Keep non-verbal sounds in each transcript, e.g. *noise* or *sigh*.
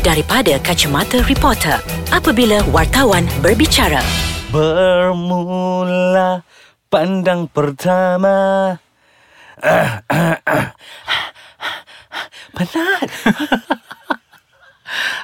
daripada kacamata reporter apabila wartawan berbicara. Bermula pandang pertama *coughs* Penat *laughs*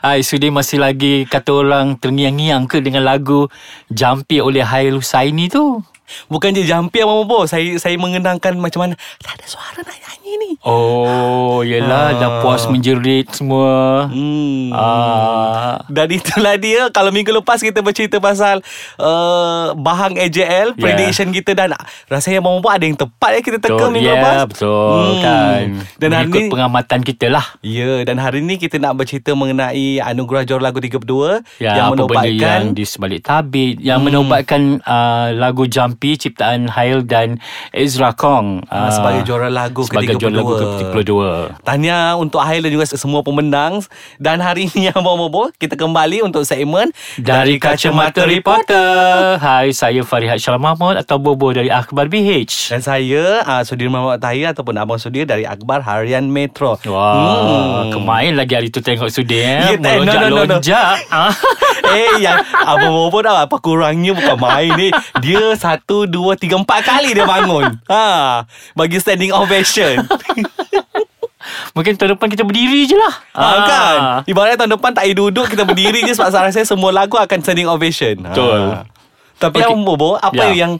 Hai, Sudi masih lagi kata orang terngiang-ngiang ke dengan lagu Jampi oleh Hairul Husaini tu? Bukan je jampi Abang Bobo Saya saya mengenangkan macam mana Tak ada suara nak nyanyi ni Oh, yelah dah puas menjerit semua. Hmm. Ah. Dan itulah dia Kalau minggu lepas kita bercerita pasal uh, Bahang AJL Yeah. Prediction kita Dan rasanya Abang Bobo ada yang tepat ya Kita teka Betul, minggu ya, lepas betul Hmm. kan. Dan hari Mengikut ni pengamatan kita lah. Ya dan hari ni kita nak bercerita mengenai Anugerah Juara Lagu 32 Ya, Yang menobatkan yang di sebalik tabit Yang hmm. menobatkan uh, lagu Jampi Ciptaan Hail dan Ezra Kong Ah, sebagai juara lagu Sebagai ke-32. juara lagu ke-32 Tahniah untuk Ahil dan juga semua pemenang Dan hari ini *laughs* Abang Bobo Kita kembali untuk segmen Dari Kacamata Reporter Hai, saya Farihat Syarah Mahmud Atau Bobo dari Akhbar BH Dan saya uh, Sudir Muhammad Tahir Ataupun Abang Sudir Dari Akbar Harian Metro Wah, hmm. kemain lagi hari tu tengok Sudir Ya, *laughs* eh. tak, no, no, no, no. Ah. Eh yang Abang Bobo dah Apa kurangnya Bukan main ni Dia satu Dua Tiga Empat kali dia bangun *laughs* ha, Bagi standing ovation *laughs* Mungkin tahun depan kita berdiri je lah Ha, kan Ibaratnya tahun depan tak payah duduk Kita berdiri je Sebab saya rasa semua lagu Akan standing ovation Betul. ha. Tapi Okey. Abang Bobo Apa Ya. yang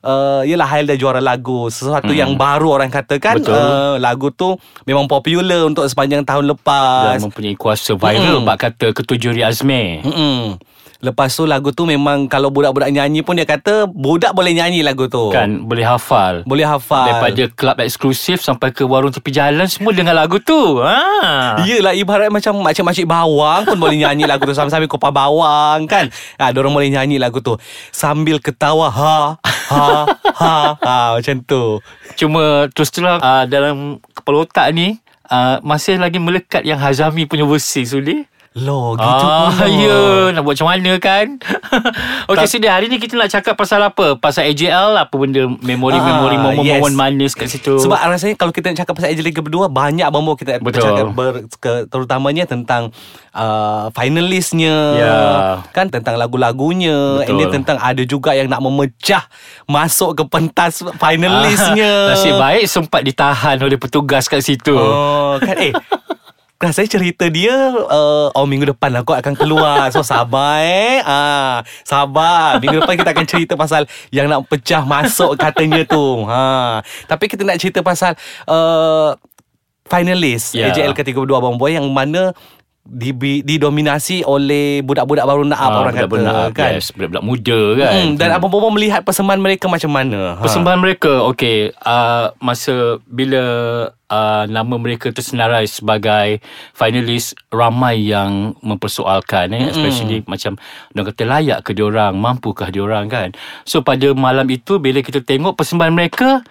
Uh, yelah Hail dah juara lagu Sesuatu Hmm. yang baru orang katakan Betul. uh, Lagu tu Memang popular Untuk sepanjang tahun lepas Dan mempunyai kuasa viral Mm-mm. Bak kata ketujuh Riazmi Mm-mm. Lepas tu lagu tu memang Kalau budak-budak nyanyi pun Dia kata Budak boleh nyanyi lagu tu. Kan boleh hafal. Boleh hafal. Daripada kelab eksklusif Sampai ke warung tepi jalan Semua dengar lagu tu. Ha. Yelah ibarat macam Makcik-makcik bawang pun boleh nyanyi lagu tu. Sambil-sambil kopa bawang kan? Ha, Diorang boleh nyanyi lagu tu. Sambil ketawa Ha Ha Ha ha Macam tu. Cuma terus terang uh, Dalam kepala otak ni uh, Masih lagi melekat yang Hazami punya versi Sudi Loh gitu Ah, pula *laughs* ya, nak buat macam mana kan? *laughs* Okey, Tak- Sudi, hari ni kita nak cakap pasal apa? Pasal AJL, apa benda memori-memori Ah, momen-momen yes. manis kat situ. Sebab rasanya kalau kita nak cakap pasal Angel Liga berdua Banyak bambu kita Betul. bercakap ber, ke, Terutamanya tentang uh, Finalistnya Ya. Kan tentang lagu-lagunya Betul. Ini tentang ada juga yang nak memecah Masuk ke pentas finalistnya Ah, *laughs* Nasib baik sempat ditahan oleh petugas kat situ. Oh kan eh Rasanya cerita dia uh, Oh minggu depan lah Kau akan keluar *laughs* So sabar eh ah, Sabar Minggu depan kita akan cerita pasal Yang nak pecah masuk katanya tu ha. Tapi kita nak cerita pasal uh, Finalis Ya. yeah. AJL ke-32 Abang Boy Yang mana di, didominasi oleh budak-budak baru nak up Ah, orang kata budak-budak nak, kan. yes, budak-budak muda kan. Hmm, dan Abang Bobo melihat persembahan mereka macam mana? Ha. Persembahan mereka Okey uh, Masa Bila uh, Nama mereka tersenarai Sebagai Finalis Ramai yang Mempersoalkan eh? Especially Macam Orang kata layak ke diorang Mampukah diorang kan So pada malam itu Bila kita tengok Persembahan mereka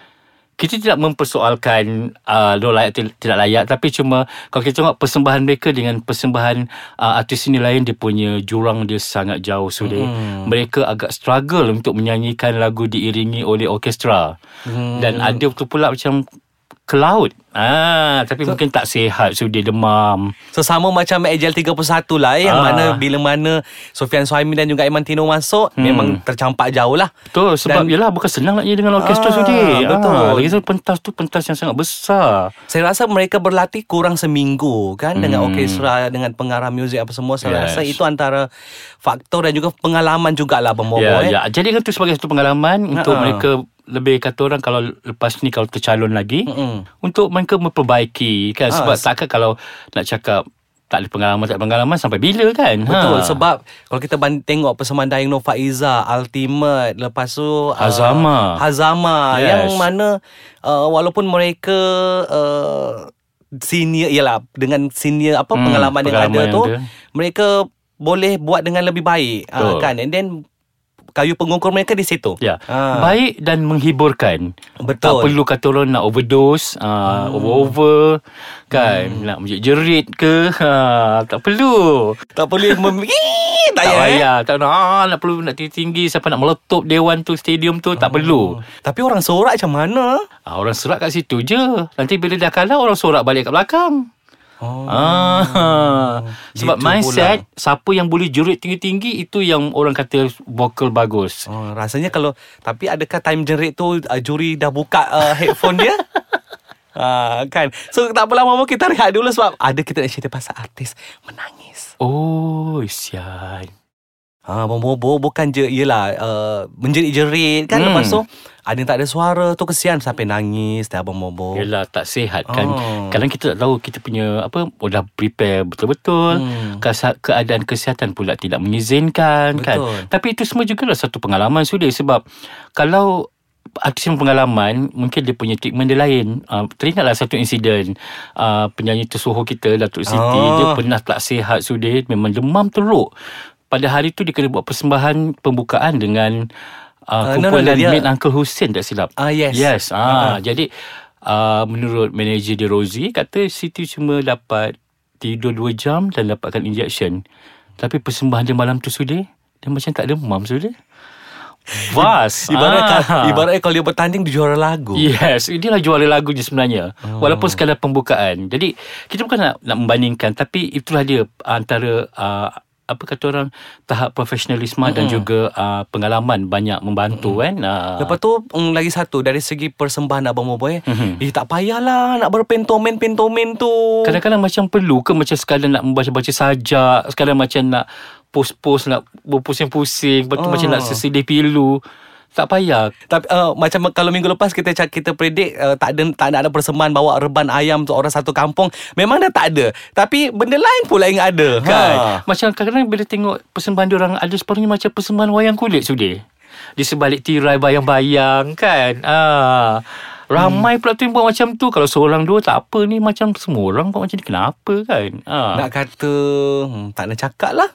kita tidak mempersoalkan uh, Diorang layak ti- tidak layak Tapi cuma Kalau kita tengok persembahan mereka Dengan persembahan uh, Artis ini lain Dia punya jurang dia sangat jauh So dia, Mereka agak struggle Untuk menyanyikan lagu Diiringi oleh orkestra. Hmm. Dan ada tu pula macam Ke laut ah, Tapi so, mungkin tak sihat So dia demam So sama macam AJL 31 lah eh, Yang Ah. mana Bila mana Sofian Suhaimi dan juga Iman Tino masuk hmm. Memang tercampak jauh lah Betul Sebab Dan- yelah Bukan senang nak dengan orkestra Ah, so dia betul. Lagi satu pentas tu Pentas yang sangat besar Saya rasa mereka berlatih kurang seminggu kan Dengan Hmm. orkestra Dengan pengarah muzik apa semua Saya Yes. rasa itu antara Faktor dan juga pengalaman jugalah Bobo Ya, eh. ya. Jadi kan tu sebagai satu pengalaman untuk Ha-ha. mereka lebih kata orang kalau lepas ni kalau tercalon lagi Mm-mm. untuk mereka memperbaiki kan Ha, sebab takkan kalau nak cakap tak ada pengalaman tak ada pengalaman sampai bila kan Betul Ha. sebab kalau kita ban- tengok persembahan Daing Nur Faiza, Ultimate, lepas tu uh, Hazama. Hazama Yes. yang mana uh, walaupun mereka uh, senior ialah dengan senior apa Hmm, pengalaman, yang pengalaman ada yang tu ada. mereka boleh buat dengan lebih baik uh, kan and then kayu pengukur mereka di situ. Ya. Ha. Baik dan menghiburkan. Betul. Tak perlu kata orang nak overdose, uh, Hmm. over-over kan, nak menjerit ke, ha, tak perlu. Tak boleh mem- tak Tak payah. eh? payah Tak nak ah, Nak perlu nak tinggi-tinggi Siapa nak meletup Dewan tu Stadium tu Tak perlu Tapi orang sorak macam mana? ah, Orang sorak kat situ je Nanti bila dah kalah Orang sorak balik kat belakang Oh. Ah. *laughs* Sebab Gitu mindset siapa yang boleh jerit tinggi-tinggi itu yang orang kata vokal bagus. Oh, rasanya kalau tapi adakah time generate tu uh, juri dah buka uh, headphone dia? *laughs* Ah, kan. So tak apa lama kita rehat dulu sebab ada kita nak cerita pasal artis menangis. Oh, sian. Ha, bobo bukan je Yelah uh, Menjerit-jerit kan hmm. Lepas tu Ada yang tak ada suara tu kesian. Sampai nangis Dah abang bobo Yelah tak sihat kan. Oh. Kadang kita tak tahu Kita punya apa oh, Dah prepare betul-betul. Hmm. Keadaan kesihatan pula Tidak mengizinkan kan. Betul. Tapi itu semua juga lah Satu pengalaman sudah Sebab Kalau Artis yang pengalaman Mungkin dia punya treatment dia lain. Uh, Teringatlah satu insiden. Uh, Penyanyi tersohor kita Datuk Siti. Oh. Dia pernah tak sihat sudah Memang demam teruk. Pada hari tu Dia kena buat persembahan Pembukaan dengan uh, Ah, no, no, Kumpulan dia- Maid Uncle Hussein tak silap Ah, yes. Yes ah, Ah. Jadi uh, Menurut manager dia Rosie Kata Siti cuma dapat Tidur 2 jam Dan dapatkan injection Tapi persembahan dia malam tu sudah Dia macam tak demam sudah Vas *laughs* Ibarat, ah. ibaratnya kalau dia bertanding Dia juara lagu Yes Inilah juara lagunya sebenarnya oh. Walaupun sekadar pembukaan Jadi Kita bukan nak, nak membandingkan Tapi itulah dia Antara uh, Apa kata orang Tahap profesionalisme mm-hmm. Dan juga uh, Pengalaman Banyak membantu mm-hmm. kan uh, Lepas tu um, Lagi satu Dari segi persembahan Abang Bobo eh, Mhm. eh tak payahlah Nak berpentomen-pentomen tu Kadang-kadang macam perlu ke Macam sekadar nak membaca-baca sajak Sekadar macam nak Post-post Nak berpusing-pusing Oh. macam nak sesedih pilu Tak payah. Tapi uh, macam kalau minggu lepas kita kita predict uh, tak ada tak ada persembahan bawa reban ayam untuk orang satu kampung memang dah tak ada. Tapi benda lain pula yang ada Kan? Ha. Macam kadang-kadang bila tengok Persembahan diorang Ada separuhnya macam Persembahan wayang kulit sudah Di sebalik tirai bayang-bayang Kan? Ah. Ramai pula tu yang buat macam tu. Kalau seorang dua tak apa ni. Macam semua orang buat macam ni. Kenapa kan? Ah. Nak kata hmm, tak nak cakap lah.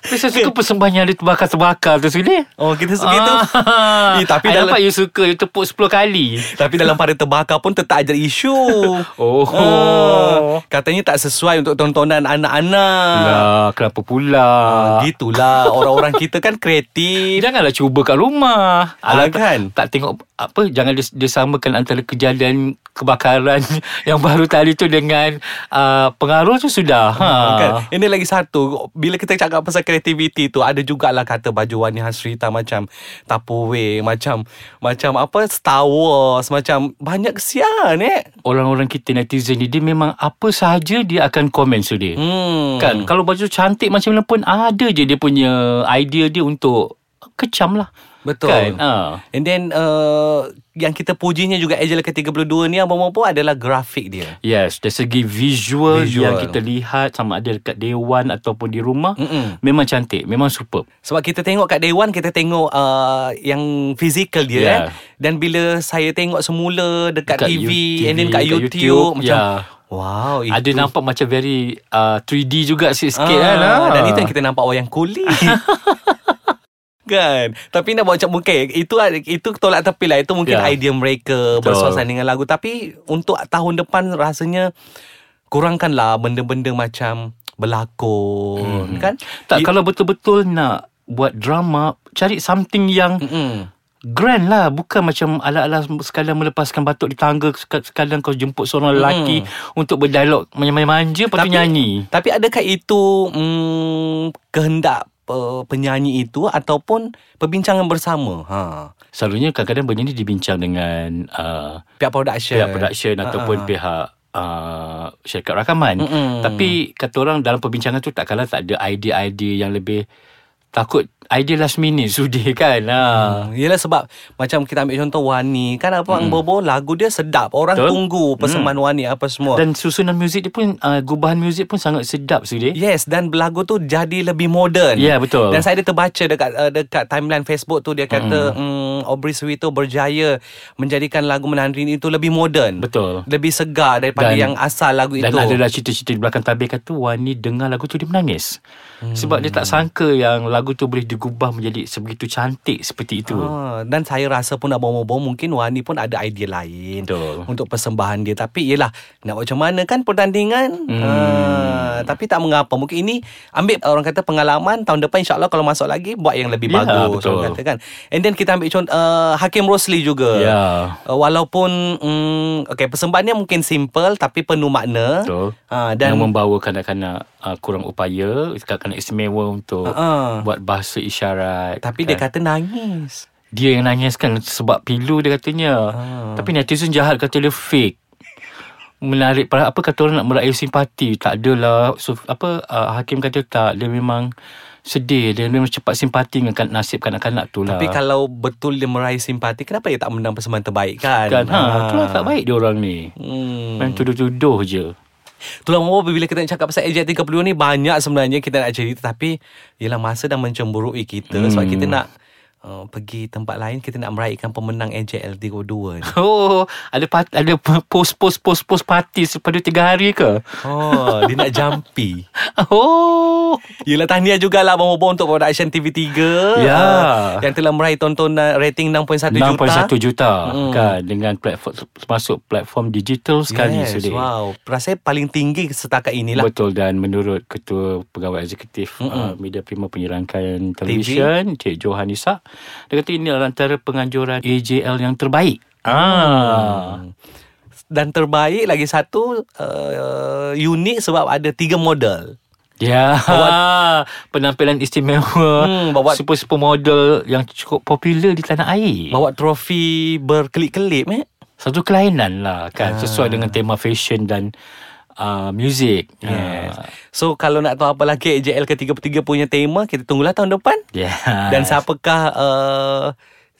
Tapi saya suka persembahan yang dia terbakar-terbakar tu sudah Oh kita suka itu. Ah. Eh, tapi I dalam nampak you suka You tepuk 10 kali tapi dalam pada terbakar pun tetap ada isu. *laughs* Oh. Ah, katanya tak sesuai untuk tontonan anak-anak. Lah kenapa pula Ah, gitulah orang-orang kita kan kreatif. Janganlah cuba kat rumah Alah, tak- kan? Tak tengok apa Jangan dis, disamakan antara kejadian kebakaran *laughs* Yang baru tadi tu dengan uh, Pengaruh tu sudah ha. Kan? Ini lagi satu Bila kita cakap pasal kreativiti tu Ada jugalah kata baju Wani Hasrita Macam Tupperware Macam Macam apa Star Wars Macam Banyak kesian eh. Orang-orang kita netizen ni Dia memang apa sahaja Dia akan komen sudah Hmm. Kan? Kalau baju cantik macam mana pun Ada je dia punya Idea dia untuk Kecam lah Betul Kan ha. And then uh, Yang kita pujinya juga Agile ke-32 ni Abang Mampu adalah grafik dia Yes, dari segi visual, Visual. yang kita lihat sama ada dekat dewan ataupun di rumah, Mm-mm. memang cantik, memang superb. Sebab kita tengok kat Dewan Kita tengok uh, Yang fizikal dia Yeah. yeah. Dan bila saya tengok semula Dekat, Dekat TV, YouTube, And then kat YouTube, YouTube, Macam yeah. Wow itu Ada nampak macam very uh, 3D juga sikit-sikit ah, kan. ah. Dan itu yang kita nampak wayang kulit *laughs* Kan Tapi nak buat macam mungkin Itu itu tolak tepi lah Itu mungkin Ya. idea mereka Betul. Bersuasana dengan lagu Tapi Untuk tahun depan Rasanya Kurangkanlah Benda-benda macam Berlakon Hmm. Kan Tak, I- kalau betul-betul nak buat drama, cari something yang Mm-mm. grand lah. Bukan macam ala-ala sekadar melepaskan batuk di tangga, sek- sekadar kau jemput seorang lelaki untuk berdialog manja-manja, lepas Tapi- nyanyi. Tapi adakah itu mm, Kehendak Penyanyi itu Ataupun Perbincangan bersama ha. Selalunya kadang-kadang benda ni dibincang dengan uh, Pihak production pihak production ataupun ah. pihak uh, syarikat rakaman. Mm-mm. Tapi kata orang dalam perbincangan tu tak kalah tak ada idea-idea yang lebih takut idea last minute *laughs* sudi kan. Ha. Hmm, yelah sebab Macam kita ambil contoh Wani Kan apa hmm. Bobo Lagu dia sedap Orang Betul. tunggu Persembahan Wani apa semua Dan susunan muzik dia pun uh, gubahan muzik pun sangat sedap sudi. Yes dan lagu tu jadi lebih moden. Ya, betul. Dan saya ada terbaca dekat uh, dekat timeline Facebook tu dia kata mm. Aubrey Suwito berjaya menjadikan lagu Menandrin itu lebih moden. Betul. Lebih segar daripada Dan- yang asal lagu Dan itu. adalah cerita-cerita di belakang tabir kata Wani dengar lagu tu dia menangis. Hmm. Sebab dia tak sangka yang lagu tu boleh digubah menjadi sebegitu cantik seperti itu. Ah, dan saya rasa pun nak bawa-bawa mungkin Wani pun ada idea lain Betul. untuk persembahan dia. Tapi yelah nak buat macam mana kan pertandingan. Hmm. Ah, tapi tak mengapa. Mungkin ini ambil orang kata pengalaman tahun depan insyaAllah kalau masuk lagi buat yang lebih Ya, bagus. betul. Orang kata kan. And then kita ambil contoh uh, Hakim Rosli juga. Ya. Uh, walaupun mm, okay, persembahannya mungkin simple tapi penuh makna. Betul. Ah, dan yang membawa kanak-kanak uh, kurang upaya, kanak-kanak istimewa untuk Ah. buat bahasa isyarat. tapi kan. dia kata nangis. dia yang nangis kan sebab pilu dia katanya. Ah. Tapi netizen jahat kata dia fake. Menarik apa kata orang nak meraih simpati tak adalah so, apa uh, hakim kata tak dia memang sedih dia memang cepat simpati dengan kan- nasib kanak-kanak tu lah Tapi kalau betul dia meraih simpati kenapa dia tak menang persembahan terbaik kan? kan ha lah tak baik dia orang ni Hmm. main tuduh-tuduh je Itulah Mama bila kita nak cakap pasal AJ 30 ni banyak sebenarnya kita nak cerita tapi ialah masa dah mencemburui kita hmm. sebab kita nak uh, pergi tempat lain kita nak meraihkan pemenang AJL 32 ni. *laughs* Oh, ada part, ada post post post post party pada tiga hari ke? Oh, dia nak jumpy. *laughs* Oh, Yelah tahniah jugalah Abang Bobo untuk production TV3 Ya. uh, Yang telah meraih tontonan rating 6.1 juta 6.1 juta Mm. kan dengan platform masuk platform digital sekali yes, sudah. Wow Rasanya paling tinggi setakat inilah Betul dan menurut Ketua Pegawai Eksekutif uh, Media Prima Penyerangkan Television Cik Johan Isak dia kata ini adalah antara penganjuran AJL yang terbaik. Ah. Dan terbaik lagi satu uh, Unik sebab ada tiga model Ya, *laughs* penampilan istimewa Hmm, bawa- super-super model yang cukup popular di tanah air. Bawa trofi berkelip-kelip eh Satu kelainan lah kan, Ah. sesuai dengan tema fashion dan uh, music. Yes. Ah. So kalau nak tahu apa lagi AJL ke-33 punya tema Kita tunggulah tahun depan Yeah. Dan siapakah uh,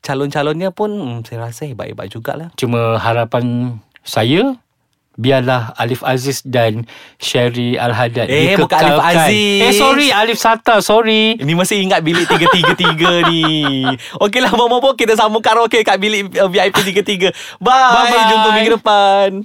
calon-calonnya pun hmm, Saya rasa hebat-hebat jugalah Cuma harapan saya biarlah Alif Aziz dan Sherry Al-Haddad Eh, bukan. Alif Aziz. Eh sorry Alif Sata sorry. Ini masih ingat bilik 333 *laughs* ni Okeylah Abang Bobo Kita sambung karaoke kat bilik uh, VIP 33 Bye, Bye-bye. Jumpa minggu depan